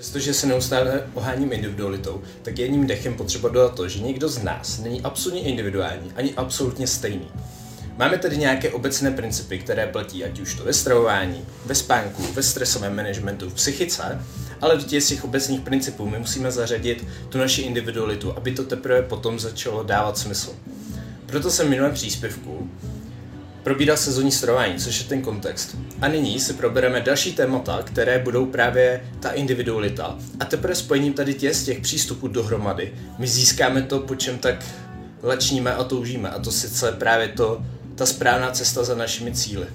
Přestože se neustále oháním individualitou, tak jedním dechem potřeba dodat to, že někdo z nás není absolutně individuální ani absolutně stejný. Máme tedy nějaké obecné principy, které platí ať už to ve stravování, ve spánku, ve stresovém managementu, v psychice, ale do těch obecných principů my musíme zařadit tu naši individualitu, aby to teprve potom začalo dávat smysl. Proto jsem v minulém příspěvku probíral sezónní stravování, což je ten kontext. A nyní si probereme další témata, které budou právě ta individualita. A teprve spojením tady tě z těch přístupů dohromady my získáme to, po čem tak lačníme a toužíme. A to sice právě to, ta správná cesta za našimi cíly.